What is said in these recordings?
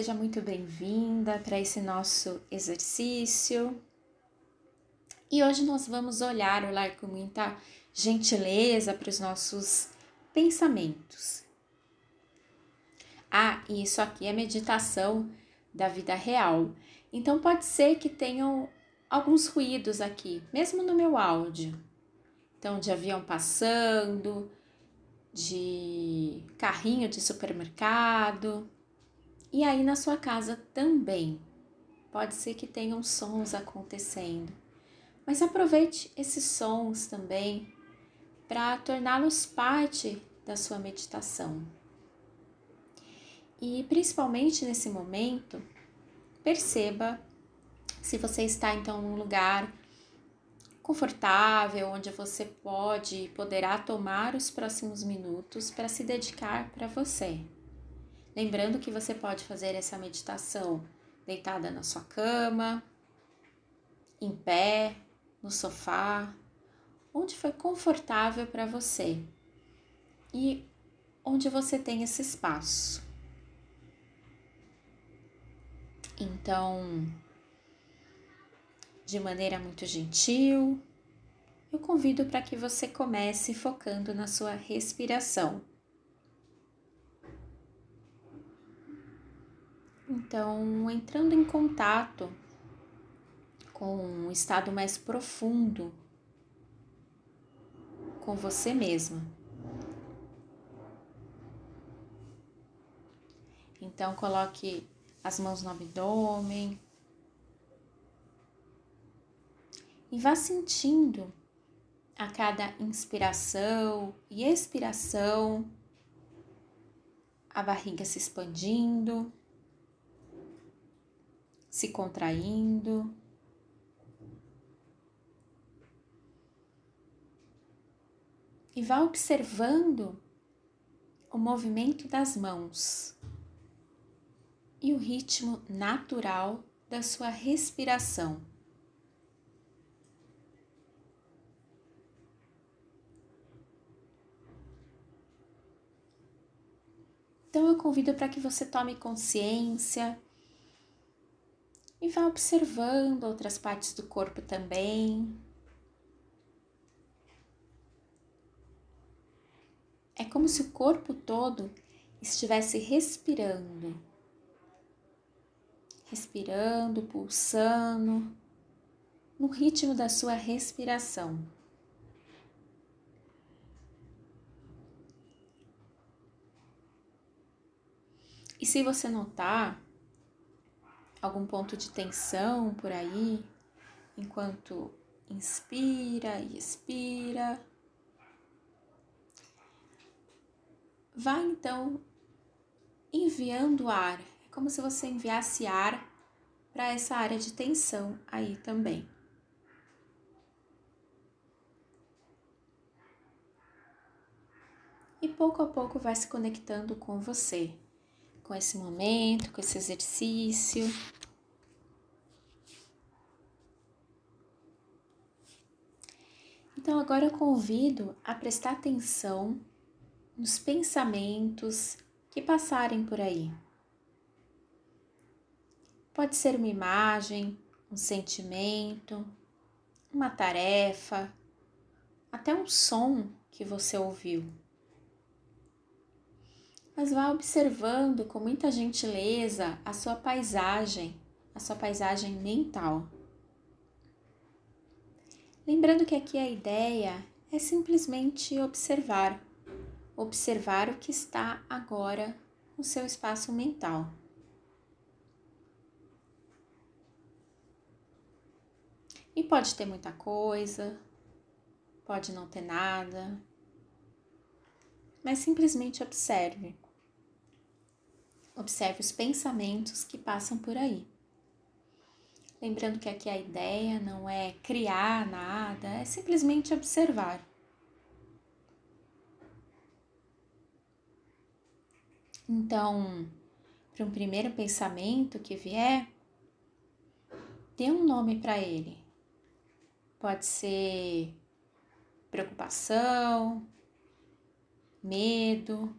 Seja muito bem-vinda para esse nosso exercício. E hoje nós vamos olhar, olhar com muita gentileza para os nossos pensamentos. Ah, e isso aqui é meditação da vida real. Então pode ser que tenham alguns ruídos aqui, mesmo no meu áudio. Então, de avião passando, de carrinho de supermercado, e aí na sua casa também. Pode ser que tenham sons acontecendo, mas aproveite esses sons também para torná-los parte da sua meditação. E principalmente nesse momento, perceba se você está então num lugar confortável, onde você pode e poderá tomar os próximos minutos para se dedicar para você. Lembrando que você pode fazer essa meditação deitada na sua cama, em pé, no sofá, onde foi confortável para você e onde você tem esse espaço. Então, de maneira muito gentil, eu convido para que você comece focando na sua respiração. Então, entrando em contato com um estado mais profundo com você mesma. Então, coloque as mãos no abdômen e vá sentindo a cada inspiração e expiração a barriga se expandindo se contraindo. E vá observando o movimento das mãos e o ritmo natural da sua respiração. Então eu convido para que você tome consciência e vá observando outras partes do corpo também. É como se o corpo todo estivesse respirando, respirando, pulsando, no ritmo da sua respiração. E se você notar algum ponto de tensão por aí, enquanto inspira e expira. Vá então enviando ar, é como se você enviasse ar para essa área de tensão aí também. E pouco a pouco vai se conectando com você com esse momento, com esse exercício. Então, agora eu convido a prestar atenção nos pensamentos que passarem por aí. Pode ser uma imagem, um sentimento, uma tarefa, até um som que você ouviu mas vá observando com muita gentileza a sua paisagem, a sua paisagem mental. Lembrando que aqui a ideia é simplesmente observar, observar o que está agora no seu espaço mental. E pode ter muita coisa, pode não ter nada, mas simplesmente observe. Observe os pensamentos que passam por aí. Lembrando que aqui a ideia não é criar nada, é simplesmente observar. Então, para um primeiro pensamento que vier, dê um nome para ele. Pode ser preocupação, medo,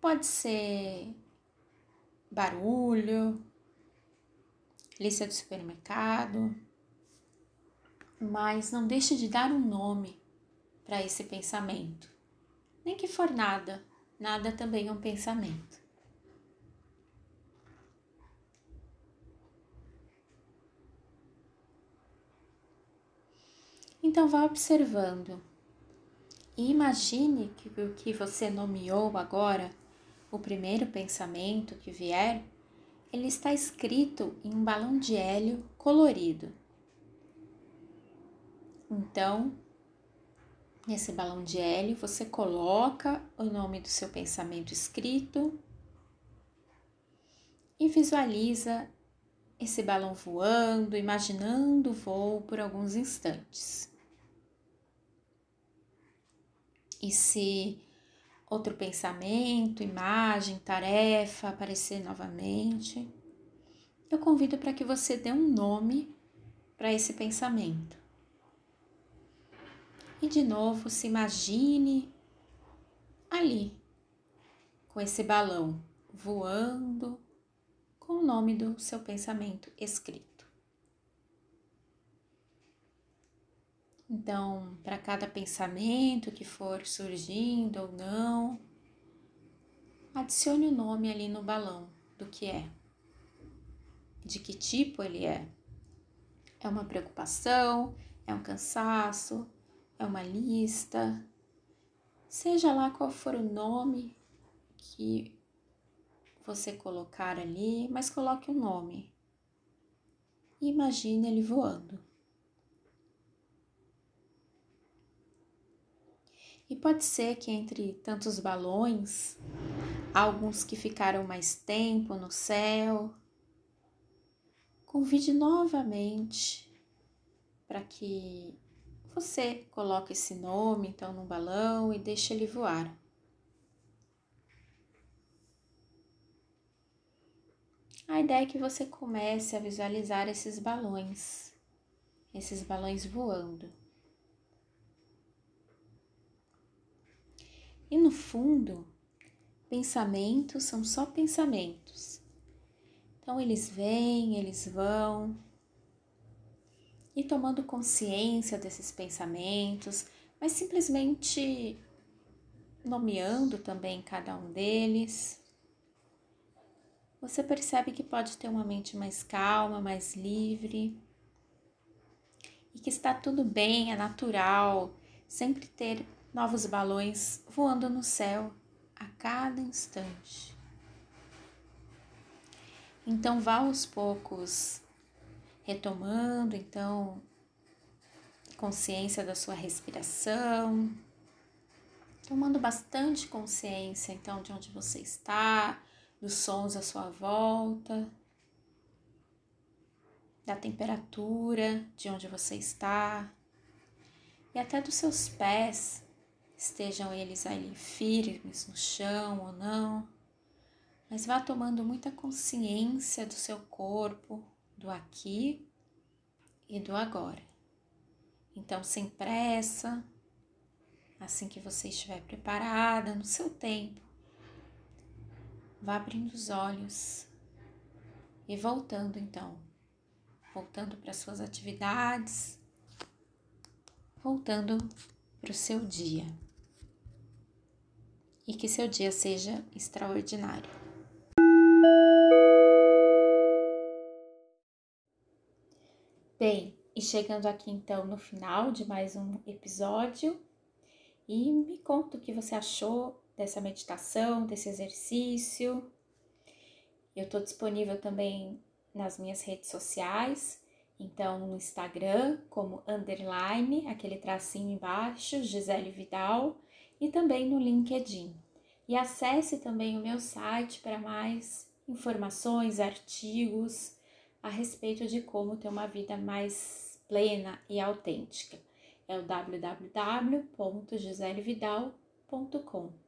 pode ser barulho, lista do supermercado, mas não deixe de dar um nome para esse pensamento. Nem que for nada, nada também é um pensamento. Então vá observando e imagine que o que você nomeou agora, o primeiro pensamento que vier, ele está escrito em um balão de hélio colorido. Então, nesse balão de hélio, você coloca o nome do seu pensamento escrito e visualiza esse balão voando, imaginando o voo por alguns instantes. E se outro pensamento, imagem, tarefa aparecer novamente, eu convido para que você dê um nome para esse pensamento. E de novo, se imagine ali, com esse balão voando, com o nome do seu pensamento escrito. Então, para cada pensamento que for surgindo ou não, adicione o nome ali no balão do que é, de que tipo ele é. É uma preocupação, é um cansaço, é uma lista, seja lá qual for o nome que você colocar ali, mas coloque o um nome. Imagine ele voando. E pode ser que entre tantos balões, alguns que ficaram mais tempo no céu, convide novamente para que você coloque esse nome então no balão e deixe ele voar. A ideia é que você comece a visualizar esses balões, esses balões voando. E no fundo, pensamentos são só pensamentos. Então eles vêm, eles vão. E tomando consciência desses pensamentos, mas simplesmente nomeando também cada um deles, você percebe que pode ter uma mente mais calma, mais livre e que está tudo bem, é natural sempre ter novos balões voando no céu a cada instante. Então vá aos poucos retomando então consciência da sua respiração, tomando bastante consciência então de onde você está, dos sons à sua volta, da temperatura de onde você está e até dos seus pés estejam eles ali firmes no chão ou não, mas vá tomando muita consciência do seu corpo, do aqui e do agora. Então, sem pressa, assim que você estiver preparada, no seu tempo, vá abrindo os olhos e voltando então, voltando para suas atividades, voltando para o seu dia e que seu dia seja extraordinário. Bem, e chegando aqui então no final de mais um episódio, e me conta o que você achou dessa meditação, desse exercício. Eu estou disponível também nas minhas redes sociais, então no Instagram, como underline, aquele tracinho embaixo, Gisele Vidal, e também no LinkedIn. E acesse também o meu site para mais informações, artigos a respeito de como ter uma vida mais plena e autêntica. É o www.giselevidal.com.